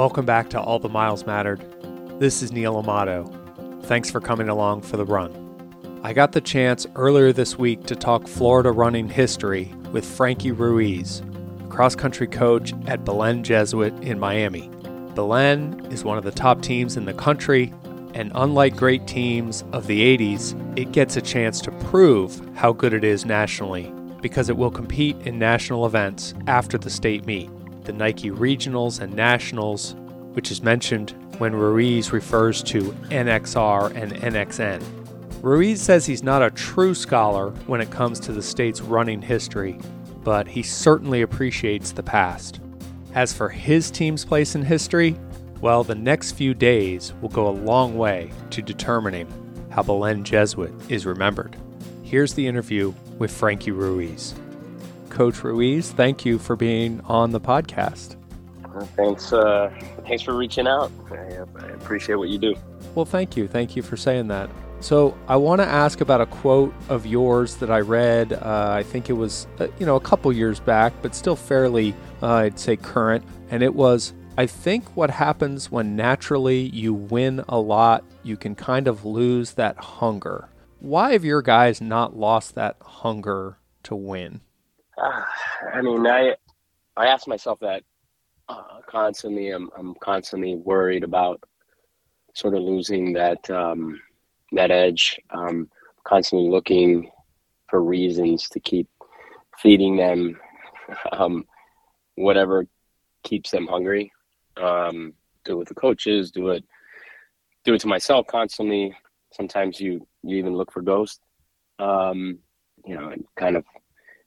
Welcome back to All the Miles Mattered. This is Neil Amato. Thanks for coming along for the run. I got the chance earlier this week to talk Florida running history with Frankie Ruiz, cross country coach at Belen Jesuit in Miami. Belen is one of the top teams in the country, and unlike great teams of the 80s, it gets a chance to prove how good it is nationally because it will compete in national events after the state meet, the Nike Regionals and Nationals, which is mentioned when Ruiz refers to NXR and NXN. Ruiz says he's not a true scholar when it comes to the state's running history, but he certainly appreciates the past. As for his team's place in history, well, the next few days will go a long way to determining how Belen Jesuit is remembered. Here's the interview with Frankie Ruiz. Coach Ruiz, thank you for being on the podcast. Thanks, uh, thanks for reaching out. I, I appreciate what you do. Well, thank you. Thank you for saying that. So, I want to ask about a quote of yours that I read. Uh, I think it was, uh, you know, a couple years back, but still fairly, uh, I'd say, current. And it was I think what happens when naturally you win a lot, you can kind of lose that hunger. Why have your guys not lost that hunger to win? Uh, I mean, I I ask myself that uh, constantly. I'm I'm constantly worried about sort of losing that um, that edge. Um, constantly looking for reasons to keep feeding them um, whatever keeps them hungry. Um, do it with the coaches. Do it. Do it to myself constantly. Sometimes you you even look for ghosts. Um, you know, and kind of.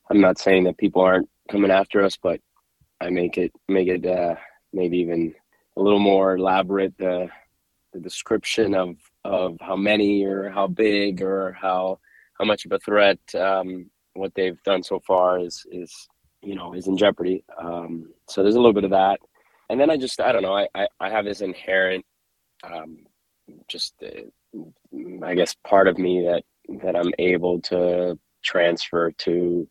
I'm not saying that people aren't coming after us, but I make it make it uh, maybe even a little more elaborate the the description of of how many or how big or how how much of a threat um, what they've done so far is is you know is in jeopardy. Um, so there's a little bit of that, and then I just I don't know I I, I have this inherent um, just uh, I guess part of me that that I'm able to transfer to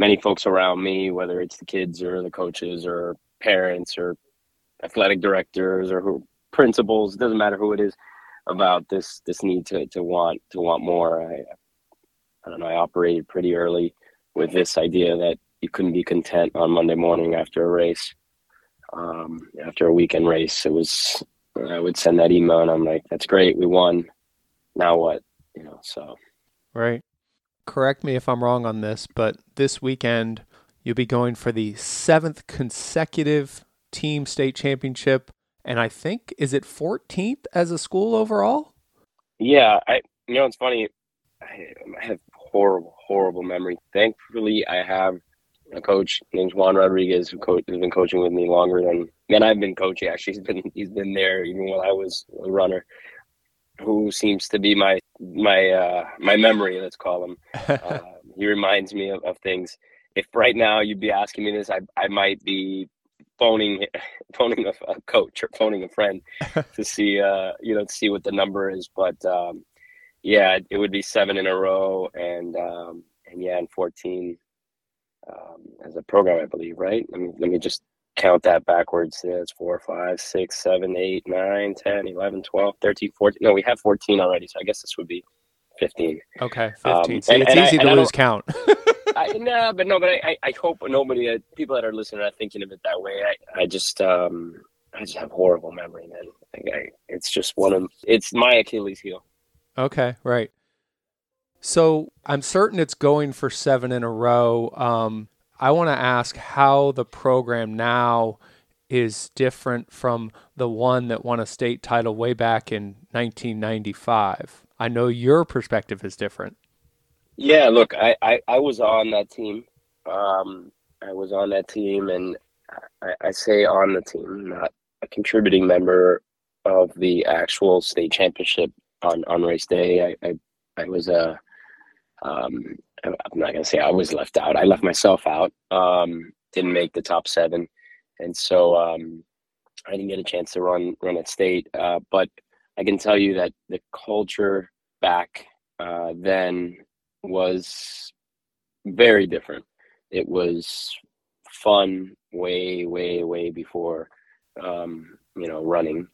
many folks around me, whether it's the kids or the coaches or parents or athletic directors or who, principals, doesn't matter who it is, about this this need to to want to want more. I I don't know. I operated pretty early with this idea that you couldn't be content on Monday morning after a race, um, after a weekend race. It was I would send that email and I'm like, "That's great, we won. Now what?" You know. So. Right. Correct me if I'm wrong on this, but this weekend you'll be going for the seventh consecutive team state championship, and I think is it 14th as a school overall. Yeah, I. You know, it's funny. I, I have horrible, horrible memory. Thankfully, I have a coach named Juan Rodriguez who has been coaching with me longer than than I've been coaching. Actually, he's been he's been there even while I was a runner. Who seems to be my my uh, my memory? Let's call him. Uh, he reminds me of, of things. If right now you'd be asking me this, I I might be phoning phoning a, a coach or phoning a friend to see uh you know to see what the number is. But um, yeah, it would be seven in a row, and um, and yeah, and fourteen um, as a program, I believe, right? Let me let me just count that backwards. Yeah, it's four, five, six, seven, eight, nine, 10, 11, 12, 13, 14. No, we have 14 already, so I guess this would be 15. Okay, 15. Um, See, and, it's and easy I, to lose count. I, no, but no, but I, I hope nobody, uh, people that are listening are thinking of it that way. I, I just, um, I just have horrible memory, man. Like I, it's just one of, it's my Achilles heel. Okay, right. So I'm certain it's going for seven in a row. Um, I want to ask how the program now is different from the one that won a state title way back in 1995. I know your perspective is different. Yeah, look, I, I, I was on that team. Um, I was on that team, and I, I say on the team, not a contributing member of the actual state championship on, on race day. I, I, I was a um, I'm not gonna say I was left out. I left myself out. Um, didn't make the top seven, and so um, I didn't get a chance to run run at state. Uh, but I can tell you that the culture back uh, then was very different. It was fun way, way, way before um, you know, running.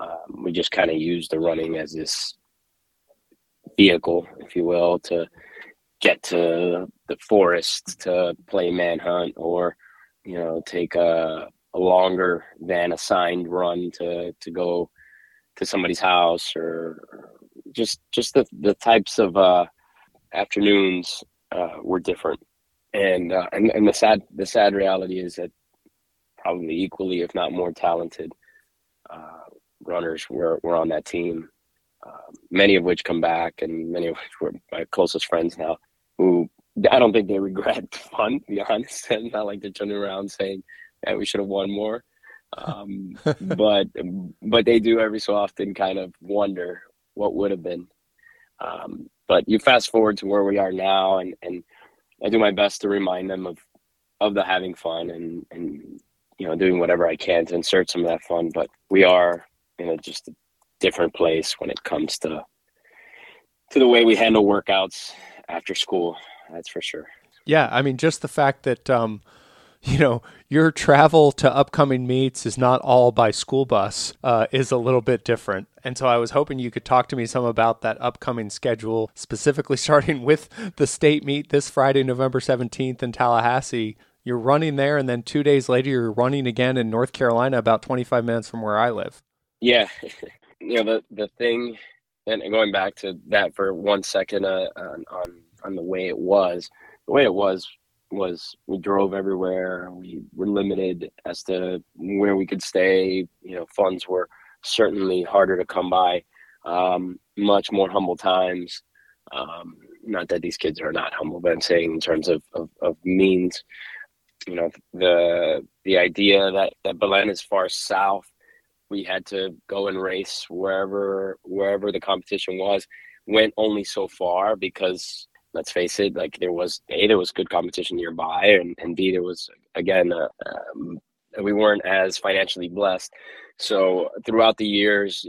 Um, we just kind of use the running as this vehicle, if you will, to get to the forest to play manhunt or, you know, take a, a longer than assigned run to, to go to somebody's house or just just the, the types of uh, afternoons uh, were different. And, uh, and and the sad the sad reality is that probably equally, if not more talented uh, runners were, were on that team. Um, many of which come back, and many of which were my closest friends now. Who I don't think they regret fun, to be honest, and not like they're turning around saying, "Yeah, we should have won more." Um, but but they do every so often kind of wonder what would have been. Um, but you fast forward to where we are now, and and I do my best to remind them of of the having fun and and you know doing whatever I can to insert some of that fun. But we are in a just a different place when it comes to to the way we handle workouts after school. That's for sure. Yeah, I mean, just the fact that um, you know your travel to upcoming meets is not all by school bus uh, is a little bit different. And so I was hoping you could talk to me some about that upcoming schedule, specifically starting with the state meet this Friday, November 17th in Tallahassee. You're running there, and then two days later, you're running again in North Carolina, about 25 minutes from where I live. Yeah. you know, the, the thing, and going back to that for one second uh, on, on, the way it was, the way it was was we drove everywhere. We were limited as to where we could stay. You know, funds were certainly harder to come by. Um, much more humble times. Um, not that these kids are not humble, but I'm saying in terms of, of, of means. You know, the the idea that that Belen is far south, we had to go and race wherever wherever the competition was. Went only so far because let's face it, like there was a there was good competition nearby, and and b there was again uh, um, we weren't as financially blessed. So throughout the years,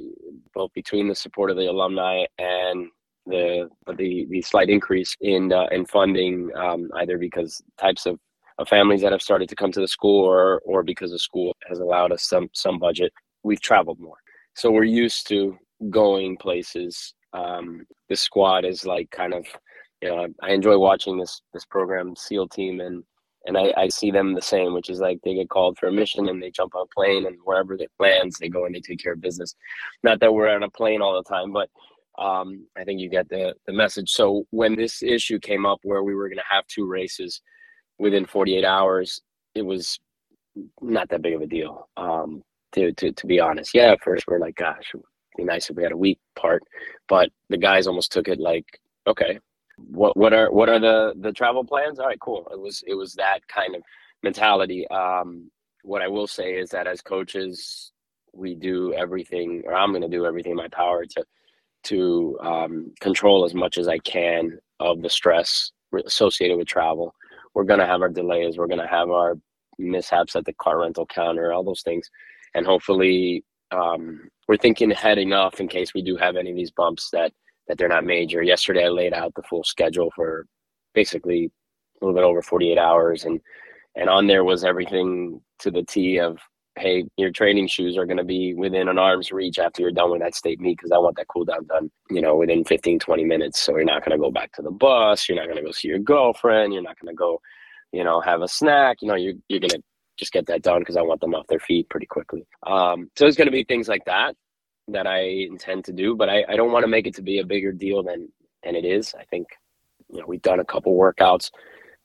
both between the support of the alumni and the the the slight increase in uh, in funding, um, either because types of, of families that have started to come to the school, or or because the school has allowed us some some budget, we've traveled more. So we're used to going places. Um, the squad is like kind of you know, I, enjoy watching this this program SEAL team and and I, I see them the same, which is like they get called for a mission and they jump on a plane and wherever it lands, they go and they take care of business. Not that we're on a plane all the time, but um, I think you get the the message. So when this issue came up where we were going to have two races within 48 hours, it was not that big of a deal. Um, to, to to be honest, yeah. At first, we're like, gosh, it'd be nice if we had a week part, but the guys almost took it like, okay, what what are what are the the travel plans? All right, cool. It was it was that kind of mentality. Um, what I will say is that as coaches, we do everything, or I'm going to do everything in my power to to um, control as much as I can of the stress associated with travel. We're going to have our delays. We're going to have our mishaps at the car rental counter, all those things, and hopefully um, we're thinking ahead enough in case we do have any of these bumps that that they're not major. Yesterday, I laid out the full schedule for basically a little bit over 48 hours, and and on there was everything to the T of hey, your training shoes are going to be within an arm's reach after you're done with that state meet because I want that cool down done, you know, within 15, 20 minutes. So you're not going to go back to the bus. You're not going to go see your girlfriend. You're not going to go, you know, have a snack. You know, you're, you're going to just get that done because I want them off their feet pretty quickly. Um, so it's going to be things like that that I intend to do, but I, I don't want to make it to be a bigger deal than than it is. I think you know we've done a couple workouts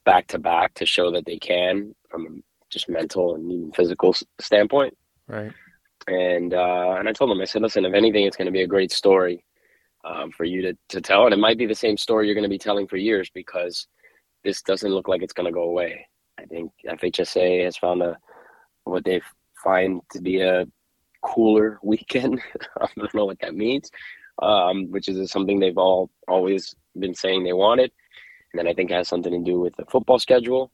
back to back to show that they can from just mental and even physical standpoint. Right. And uh, and I told them I said, listen, if anything, it's going to be a great story um, for you to to tell, and it might be the same story you're going to be telling for years because this doesn't look like it's going to go away. I think FHSAA has found a what they find to be a cooler weekend. I don't know what that means, um, which is something they've all always been saying they wanted. And then I think it has something to do with the football schedule,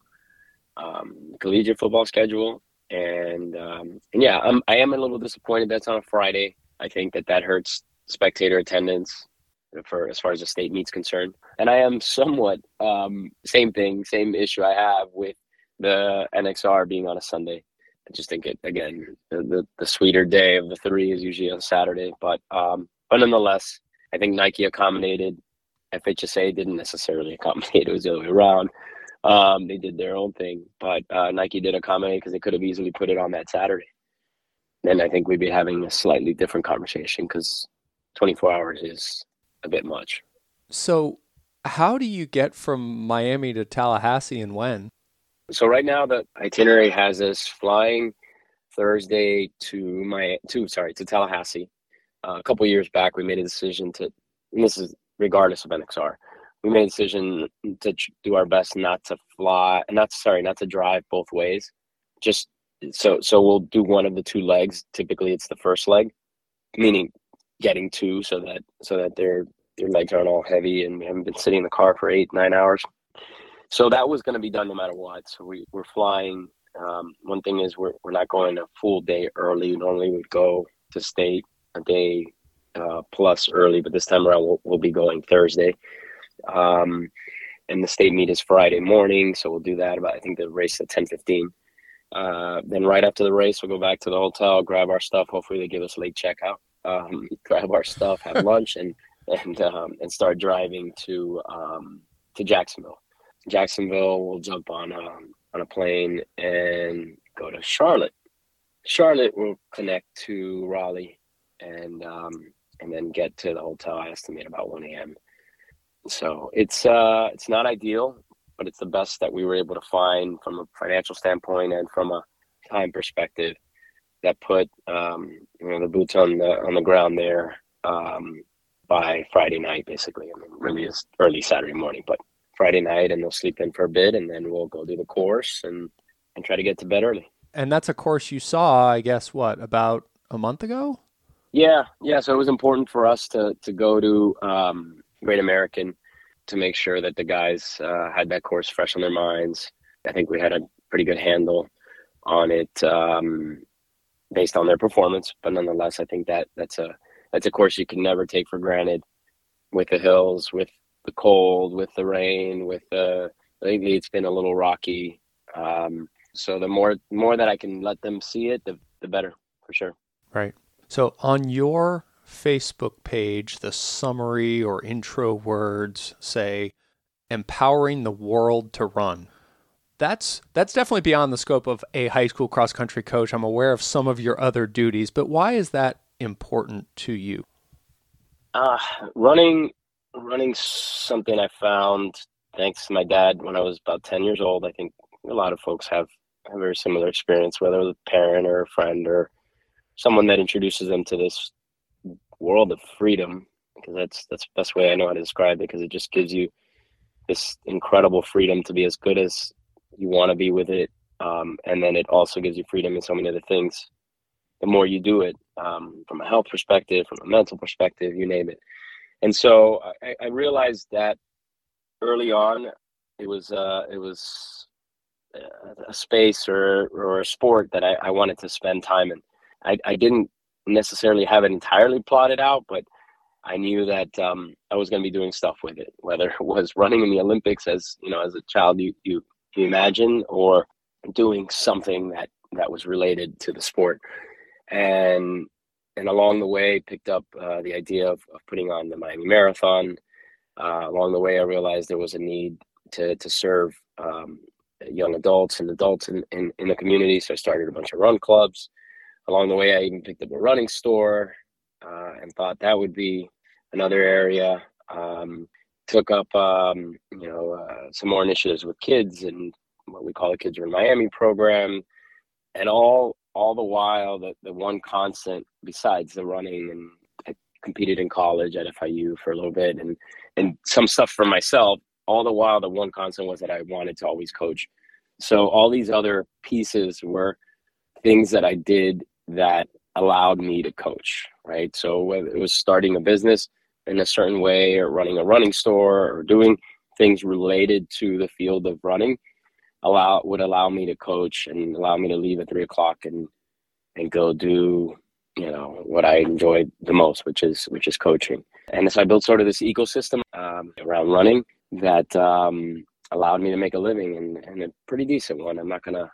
um, collegiate football schedule, and um, and yeah, I'm I am a little disappointed that's on a Friday. I think that that hurts spectator attendance for as far as the state meets concerned. And I am somewhat um, same thing, same issue I have with the NXR being on a Sunday I just think it again the, the, sweeter day of the three is usually on Saturday, but um, but nonetheless, I think Nike accommodated. FHSAA didn't necessarily accommodate; it was the other way around. Um, they did their own thing, but uh, Nike did accommodate because they could have easily put it on that Saturday. Then I think we'd be having a slightly different conversation because 24 hours is a bit much. So, how do you get from Miami to Tallahassee and when? So right now the itinerary has us flying Thursday to my to sorry to Tallahassee. Uh, a couple years back, we made a decision to. this is regardless of NXR we made a decision to do our best not to fly, not sorry, not to drive both ways. Just so so we'll do one of the two legs. Typically, it's the first leg, meaning getting two, so that so that their their legs aren't all heavy and we haven't been sitting in the car for eight nine hours. So that was going to be done no matter what. So we we're flying. Um, one thing is we're we're not going a full day early. Normally we'd go to state a day uh, plus early, but this time around we'll, we'll be going Thursday. Um, and the state meet is Friday morning, so we'll do that. About I think the race at ten fifteen. Uh, then right after the race, we'll go back to the hotel, grab our stuff. Hopefully, they give us late checkout. Um, grab our stuff, have lunch, and and um, and start driving to um, to Jacksonville. Jacksonville, we'll jump on um, on a plane and go to Charlotte. Charlotte will connect to Raleigh, and um, and then get to the hotel. I estimate about one a.m. So it's uh, it's not ideal, but it's the best that we were able to find from a financial standpoint and from a time perspective that put um, you know the boots on the on the ground there um, by Friday night, basically. I mean, really is early Saturday morning, but Friday night, and they'll sleep in for a bit, and then we'll go do the course and and try to get to bed early. And that's a course you saw, I guess, what about a month ago? Yeah, yeah. So it was important for us to to go to um, Great American to make sure that the guys uh, had that course fresh on their minds. I think we had a pretty good handle on it um, based on their performance, but nonetheless, I think that that's a that's a course you can never take for granted with the hills, with the cold, with the rain, with the lately it's been a little rocky. Um, so the more more that I can let them see it, the the better for sure. Right. So on your Facebook page, the summary or intro words say, empowering the world to run. That's that's definitely beyond the scope of a high school cross country coach. I'm aware of some of your other duties, but why is that important to you? Uh, running running something I found thanks to my dad when I was about 10 years old. I think a lot of folks have a very similar experience, whether it was a parent or a friend or someone that introduces them to this world of freedom because that's that's the best way I know how to describe it because it just gives you this incredible freedom to be as good as you want to be with it um, and then it also gives you freedom in so many other things the more you do it um, from a health perspective from a mental perspective you name it and so I, I realized that early on it was uh, it was a space or or a sport that I, I wanted to spend time in. I, I didn't necessarily have it entirely plotted out, but I knew that um, I was going to be doing stuff with it, whether it was running in the Olympics as you know as a child you you, you imagine, or doing something that that was related to the sport, and and along the way picked up uh, the idea of, of putting on the Miami Marathon. Uh, along the way, I realized there was a need to to serve um, young adults and adults in, in, in the community, so I started a bunch of run clubs along the way, I even picked up a running store uh, and thought that would be another area. Um, took up, um, you know, uh, some more initiatives with kids and what we call the Kids in Miami program, and all all the while the the one constant besides the running and I competed in college at FIU for a little bit and and some stuff for myself. All the while, the one constant was that I wanted to always coach. So all these other pieces were things that I did that allowed me to coach, right? So whether it was starting a business in a certain way or running a running store or doing things related to the field of running allow would allow me to coach and allow me to leave at three o'clock and and go do you know what I enjoyed the most, which is which is coaching. And so I built sort of this ecosystem um, around running that um, allowed me to make a living and, and a pretty decent one. I'm not gonna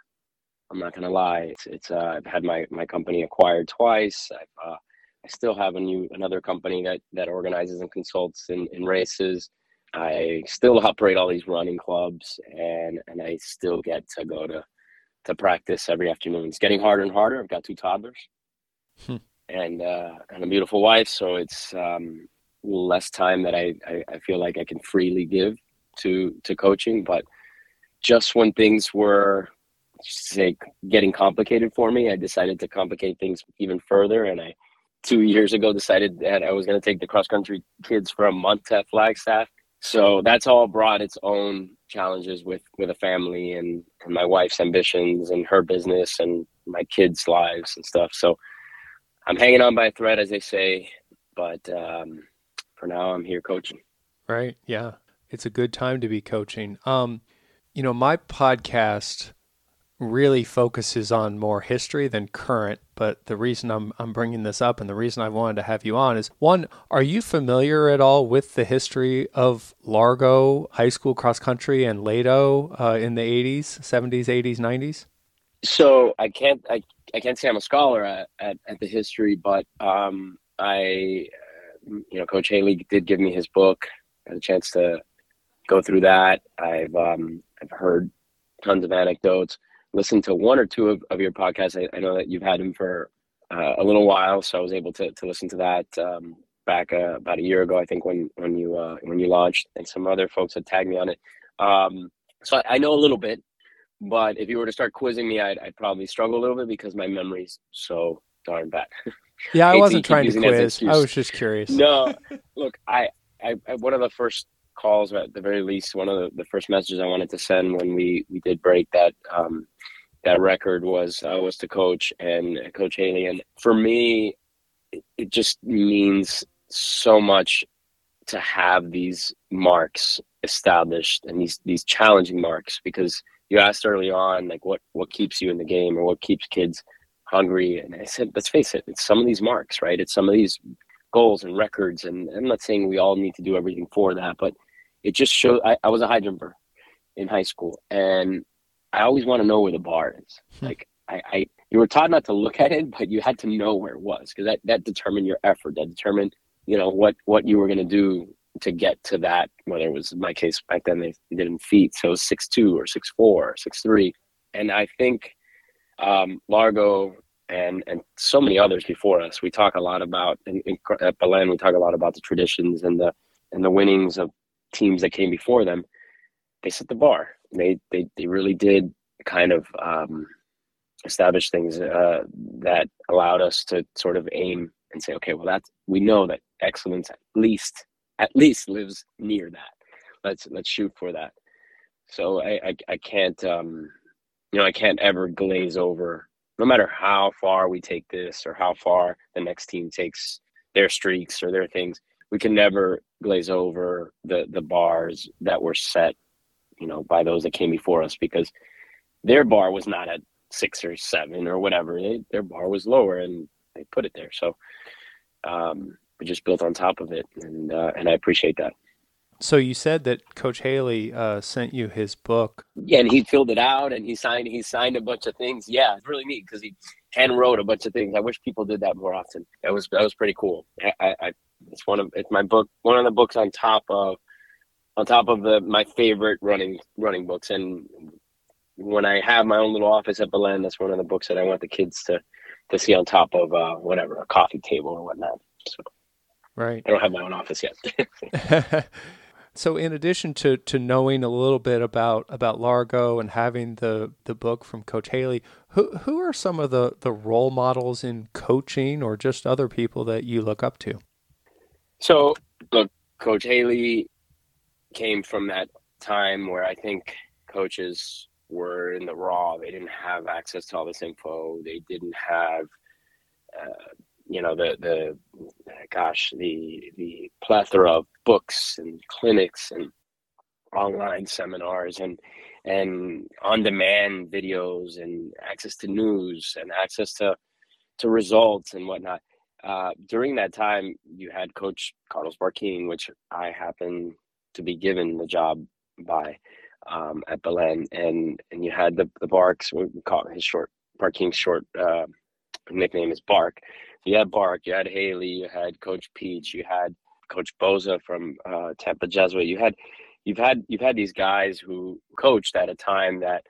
I'm not gonna lie. It's it's uh, I've had my my company acquired twice. I've uh, I still have a new another company that that organizes and consults in, in races. I still operate all these running clubs, and and I still get to go to to practice every afternoon. It's getting harder and harder. I've got two toddlers, hmm. and uh, and a beautiful wife, so it's um, less time that I, I I feel like I can freely give to to coaching. But just when things were say getting complicated for me, I decided to complicate things even further, and I two years ago decided that I was going to take the cross country kids for a month at Flagstaff. So that's all brought its own challenges with with a family and, and my wife's ambitions and her business and my kids' lives and stuff. So I'm hanging on by a thread, as they say. But um, for now, I'm here coaching. Right. Yeah. It's a good time to be coaching. Um, you know, my podcast really focuses on more history than current. But the reason I'm, I'm bringing this up and the reason I wanted to have you on is one, are you familiar at all with the history of Largo high school cross country and Lado uh, in the 80s, 70s, 80s, 90s? So I can't I, I can't say I'm a scholar at, at, at the history, but um, I you know Coach Haley did give me his book. I had a chance to go through that. I've um, I've heard tons of anecdotes listened to one or two of, of your podcasts. I, I know that you've had him for uh, a little while, so I was able to, to listen to that um, back uh, about a year ago. I think when when you uh, when you launched, and some other folks had tagged me on it. Um, so I, I, know a little bit, but if you were to start quizzing me, I'd, I'd probably struggle a little bit because my memory's so darn bad. Yeah, I wasn't trying to quiz. I was just curious. No, look, I, I, I one of the first calls, at the very least, one of the, the first messages I wanted to send when we we did break that um, that record was uh, was to coach and coach Haley. And for me, it, it just means so much to have these marks established and these these challenging marks because you asked early on like what what keeps you in the game or what keeps kids hungry? And i said let's face it it's some of these marks right? It's some of these goals and records. And i'm not saying we all need to do everything for that but it just showed I, I was a high jumper in high school and I always want to know where the bar is. Hmm. Like I, I, you were taught not to look at it, but you had to know where it was because that, that determined your effort. That determined, you know, what, what you were going to do to get to that, whether it was my case back then, they did in feet. So six, two or six, four or six, three. And I think, um, Largo and, and so many others before us, we talk a lot about, in, in, at Belen, we talk a lot about the traditions and the, and the winnings of teams that came before them. They set the bar they they, they really did kind of um, establish things uh, that allowed us to sort of aim and say, okay, well, that's we know that excellence at least at least lives near that. Let's let's shoot for that. So I I, I can't um, you know I can't ever glaze over. No matter how far we take this or how far the next team takes their streaks or their things, we can never glaze over the the bars that were set you know, by those that came before us because their bar was not at six or seven or whatever. They, their bar was lower and they put it there. So um, we just built on top of it, and uh, and I appreciate that. So you said that Coach Haley uh, sent you his book. Yeah, and he filled it out and he signed he signed a bunch of things. Yeah, it's really neat because he hand wrote a bunch of things. I wish people did that more often. That was that was pretty cool. I, I, it's one of it's my book one of the books on top of on top of the my favorite running running books. And when I have my own little office at Belen, that's one of the books that I want the kids to to see on top of uh, whatever a coffee table or whatnot. So, right. I don't have my own office yet. so, in addition to to knowing a little bit about about Largo and having the the book from Coach Haley, who who are some of the the role models in coaching or just other people that you look up to? So, look, Coach Haley came from that time where I think coaches were in the raw. They didn't have access to all this info. They didn't have, uh, you know, the the gosh, the the plethora of books and clinics and online seminars and and on demand videos and access to news and access to to results and whatnot. Uh, during that time, you had Coach Carlos Barquin, which I happen to be given the job by. um, at Belen, and and you had the the Barks. We call his short Bark King's short uh, nickname is Bark. You had Bark, you had Haley, you had Coach Peach, you had Coach Boza from uh, Tampa Jesuit. You had you've had you've had these guys who coached at a time that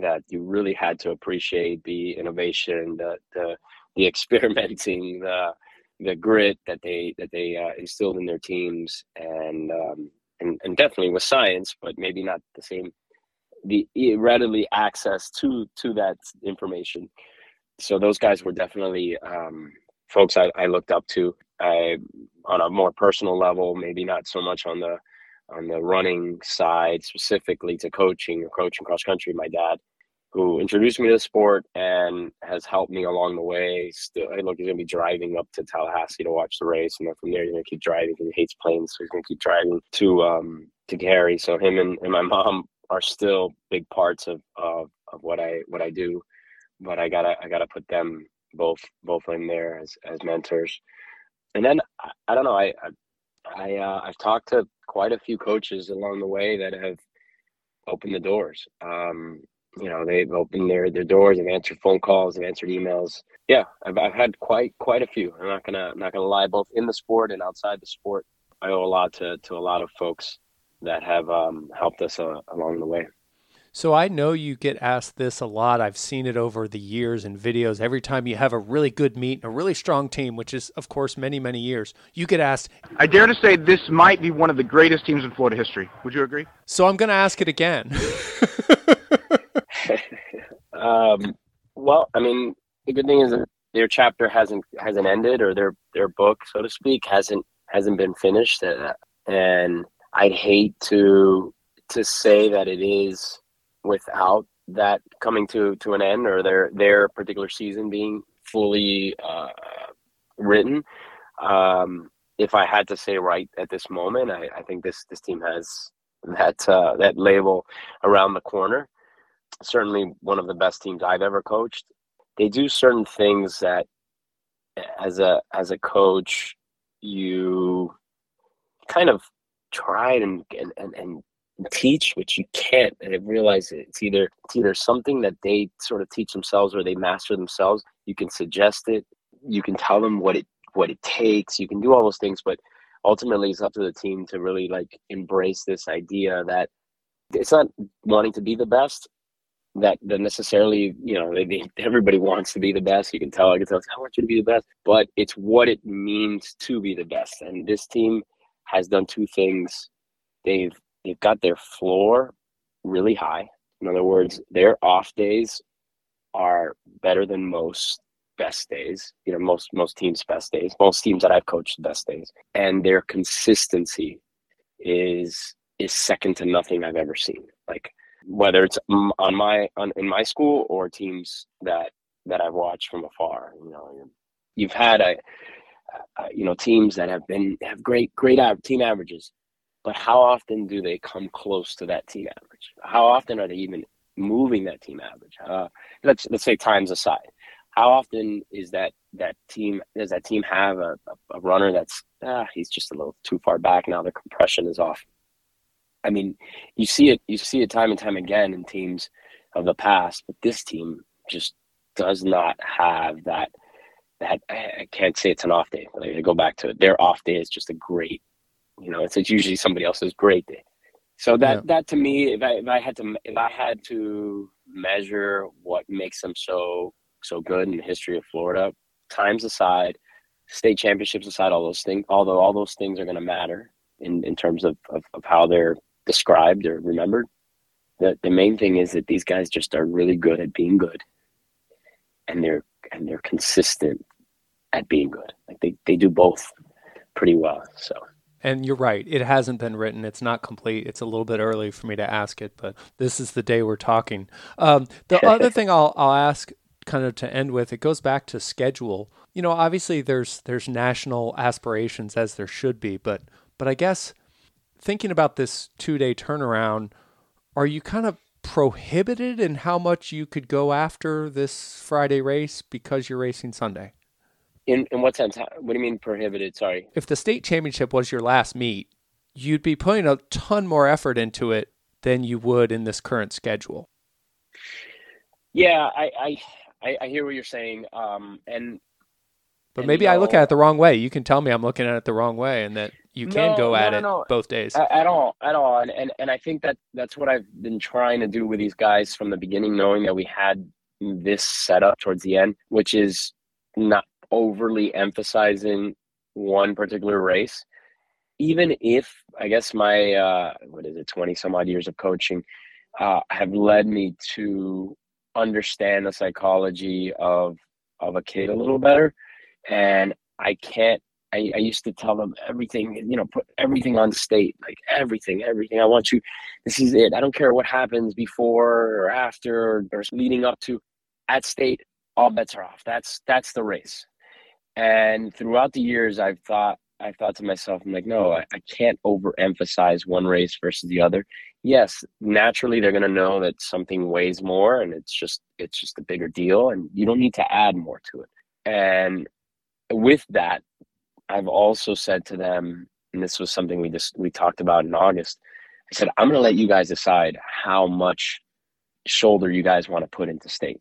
that you really had to appreciate the innovation, the the the experimenting, the the grit that they that they uh, instilled in their teams, and um, and and definitely with science, but maybe not the same the readily access to to that information. So those guys were definitely um, folks I, I looked up to. I, on a more personal level, maybe not so much on the on the running side specifically to coaching or coaching cross country. My dad who introduced me to the sport and has helped me along the way. Still, look, he's gonna be driving up to Tallahassee to watch the race, and then from there he's gonna keep driving. He hates planes, so he's gonna keep driving to um to Cary. So him and, and my mom are still big parts of, of of what I what I do, but I gotta I gotta put them both both in there as as mentors. And then I, I don't know I I, I uh, I've talked to quite a few coaches along the way that have opened the doors. Um, you know they've opened their their doors and answered phone calls and answered emails yeah I've, I've had quite quite a few i'm not gonna I'm not gonna lie both in the sport and outside the sport i owe a lot to to a lot of folks that have um, helped us uh, along the way so I know you get asked this a lot. I've seen it over the years in videos. Every time you have a really good meet and a really strong team, which is of course many many years, you get asked. I dare to say this might be one of the greatest teams in Florida history. Would you agree? So I'm going to ask it again. um, well, I mean, the good thing is that their chapter hasn't hasn't ended, or their their book, so to speak, hasn't hasn't been finished. Uh, and I'd hate to to say that it is without that coming to to an end, or their their particular season being fully uh, written. Um, if I had to say right at this moment, I, I think this this team has that uh, that label around the corner certainly one of the best teams I've ever coached. They do certain things that, as a as a coach, you kind of try and and, and, and teach, which you can't. And I realize it's either it's either something that they sort of teach themselves or they master themselves. You can suggest it. You can tell them what it what it takes. You can do all those things, but ultimately it's up to the team to really like embrace this idea that it's not wanting to be the best that that necessarily you know they, they, everybody wants to be the best. You can tell i can tell i want you to be the best. But it's what it means to be the best. And this team has done two things. They've they've got their floor really high. In other words their off days are better than most best days you know most most teams best days most teams that i've coached best days. And their consistency is is second to nothing i've ever seen. Like whether it's on my on in my school or teams that that I've watched from afar. You know, you've had a, a you know teams that have been have great great team averages, but how often do they come close to that team average? How often are they even moving that team average? Uh, let's let's say times aside. How often is that that team does that team have a, a, a runner that's ah, he's just a little too far back now the compression is off I mean, you see it you see it time and time again in teams of the past, but this team just does not have that that I can't say it's an off day. Like, I go back to it. Their off day is just a great, you know, it's, it's usually somebody else's great day. So that yeah. that to me, if I if I had to if I had to measure what makes them so so good in the history of Florida, times aside, state championships aside, all those things, although all those things are going to matter in, in terms of, of, of how they're described or remembered. The the main thing is that these guys just are really good at being good, and they're and they're consistent at being good. Like they they do both pretty well. So. And you're right. It hasn't been written. It's not complete. It's a little bit early for me to ask it, but this is the day we're talking. Um, the other thing I'll, I'll ask kind of to end with, it goes back to schedule. You know, obviously there's there's national aspirations as there should be, but but I guess thinking about this two day turnaround, are you kind of prohibited in how much you could go after this Friday race because you're racing Sunday? In in what sense? What do you mean prohibited? Sorry. If the state championship was your last meet, you'd be putting a ton more effort into it than you would in this current schedule. Yeah, I I, I hear what you're saying, um, and but maybe I look at it the wrong way. You can tell me I'm looking at it the wrong way, and that you can no, go at no, it no. both days. At, at, all, at all, and, and and I think that that's what I've been trying to do with these guys from the beginning, knowing that we had this setup towards the end, which is not overly emphasizing one particular race. Even if I guess my uh, what is it, twenty some odd years of coaching uh, have led me to understand the psychology of of a kid a little better, and I can't. I, I used to tell them everything, you know, put everything on state, like everything, everything. I want you. This is it. I don't care what happens before or after or, leading up to. At state, all bets are off. That's that's the race. And throughout the years, I've thought I thought to myself, I'm like, no, I, I can't overemphasize one race versus the other. Yes, naturally they're gonna know that something weighs more and it's just it's just a bigger deal and you don't need to add more to it. And with that, I've also said to them, and this was something we just we talked about in August, I said, I'm gonna let you guys decide how much shoulder you guys want to put into state.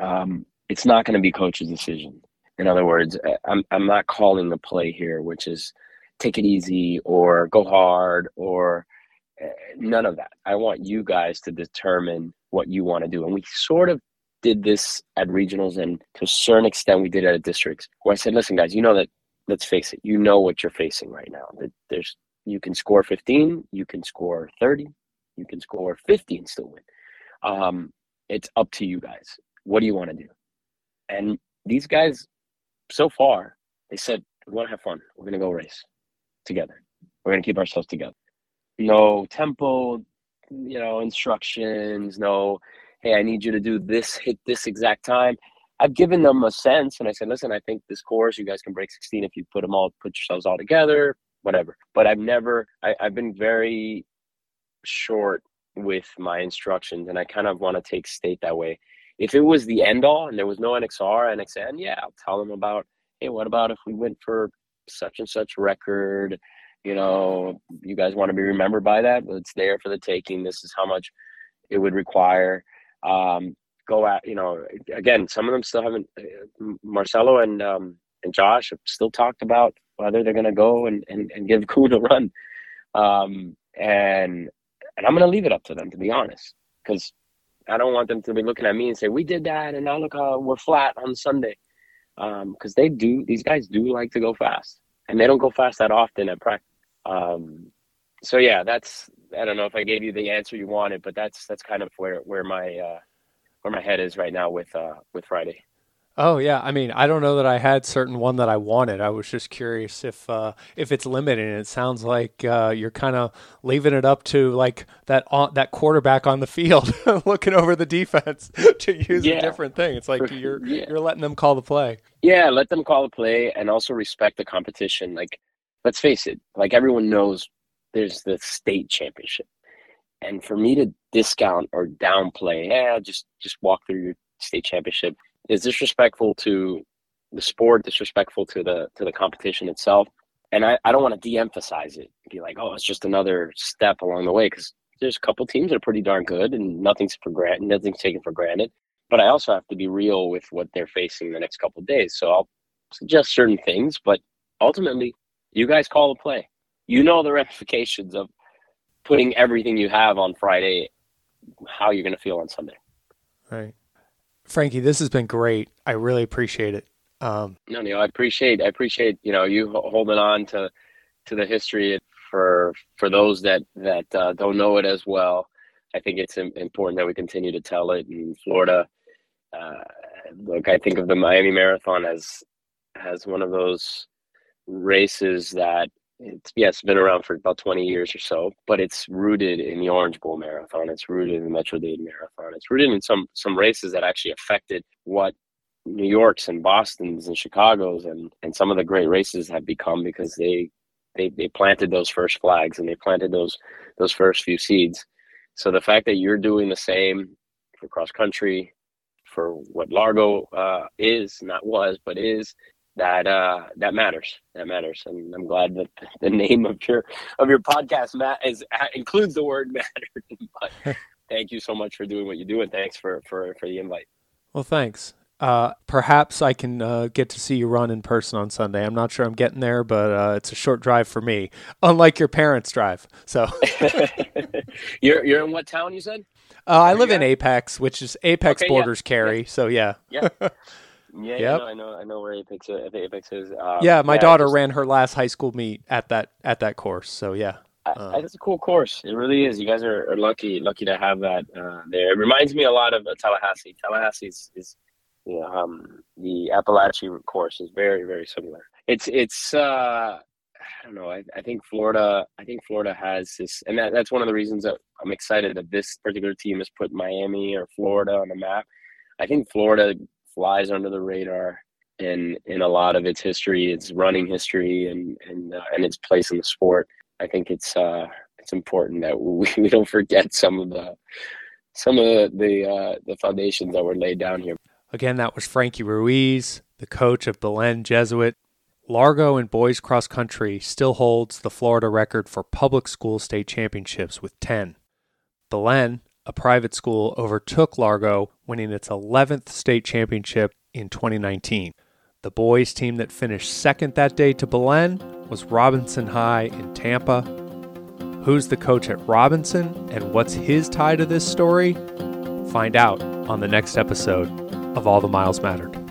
Um, it's not going to be coach's decision. In other words, uh, I'm I'm not calling the play here, which is take it easy or go hard or uh, none of that. I want you guys to determine what you want to do, and we sort of did this at regionals, and to a certain extent, we did it at districts. Where I said, "Listen, guys, you know that. Let's face it. You know what you're facing right now. That there's you can score 15, you can score 30, you can score 50 and still win. Um, it's up to you guys. What do you want to do? And these guys so far, they said, we want to have fun. We're going to go race together. We're going to keep ourselves together. No tempo, you know, instructions, no, hey, I need you to do this, hit this exact time. I've given them a sense and I said, listen, I think this course, you guys can break 16 if you put them all, put yourselves all together, whatever. But I've never, I, I've been very short with my instructions and I kind of want to take state that way if it was the end all and there was no NXR, NXN, yeah, I'll tell them about, hey, what about if we went for such and such record? You know, you guys want to be remembered by that? Well, it's there for the taking. This is how much it would require. Um, go at, you know, again, some of them still haven't, uh, Marcelo and, um, and Josh have still talked about whether they're going to go and, and, and give Kuhn a run. Um, and, and I'm going to leave it up to them, to be honest, because I don't want them to be looking at me and say, "We did that, and now look how we're flat on Sunday," because um, they do. These guys do like to go fast, and they don't go fast that often at practice. Um, so yeah, that's. I don't know if I gave you the answer you wanted, but that's that's kind of where where my uh, where my head is right now with uh, with Friday. Oh yeah, I mean, I don't know that I had certain one that I wanted. I was just curious if uh, if it's limited. It sounds like uh, you're kind of leaving it up to like that on, that quarterback on the field looking over the defense to use yeah. a different thing. It's like you're yeah. you're letting them call the play. Yeah, let them call the play and also respect the competition. Like, let's face it, like everyone knows, there's the state championship, and for me to discount or downplay, yeah, just just walk through your state championship is disrespectful to the sport, disrespectful to the to the competition itself. And I, I don't want to de-emphasize it. Be like, oh, it's just another step along the way because there's a couple teams that are pretty darn good and nothing's for granted, nothing's taken for granted. But I also have to be real with what they're facing the next couple days. So I'll suggest certain things, but ultimately, you guys call the play. You know the ramifications of putting everything you have on Friday, how you're going to feel on Sunday. Right. Frankie, this has been great. I really appreciate it. Um, no, Neil, I appreciate I appreciate you know you holding on to to the history for for those that that uh, don't know it as well. I think it's important that we continue to tell it in Florida. Uh, look, I think of the Miami Marathon as as one of those races that it's yeah, it's been around for about 20 years or so, but it's rooted in the Orange Bowl Marathon. It's rooted in the Metro Dade Marathon. It's rooted in some some races that actually affected what New York's and Boston's and Chicago's and and some of the great races have become because they they they planted those first flags and they planted those those first few seeds. So the fact that you're doing the same for cross country, for what Largo uh, is, not was, but is, that uh, that matters. That matters, and I'm glad that the name of your of your podcast, Matt, is includes the word matter. but thank you so much for doing what you do, and thanks for for for the invite. Well, thanks. Uh, perhaps I can uh, get to see you run in person on Sunday. I'm not sure I'm getting there, but uh, it's a short drive for me, unlike your parents' drive. So, you're you're in what town? You said? Uh, I live in Apex, which is Apex okay, borders yeah. Cary. Yeah. So yeah. Yeah. Yeah, yep. I know, I know where Apex, uh, Apex is. Um, yeah, my yeah, daughter just, ran her last high school meet at that at that course. So yeah, uh, it's a cool course. It really is. You guys are, are lucky lucky to have that uh, there. It reminds me a lot of uh, Tallahassee. Tallahassee is, is you know, um, the Apalachee course is very very similar. It's it's uh, I don't know. I, I think Florida. I think Florida has this, and that, that's one of the reasons that I'm excited that this particular team has put Miami or Florida on the map. I think Florida flies under the radar in in a lot of its history, its running history, and and uh, and its place in the sport. I think it's uh, it's important that we, we don't forget some of the some of the uh, the foundations that were laid down here. Again, that was Frankie Ruiz, the coach of Belen Jesuit. Largo in boys cross country still holds the Florida record for public school state championships with 10. Belen, a private school, overtook Largo, winning its 11th state championship in 2019. The boys team that finished second that day to Belen was Robinson High in Tampa. Who's the coach at Robinson and what's his tie to this story? Find out on the next episode of All the Miles Mattered.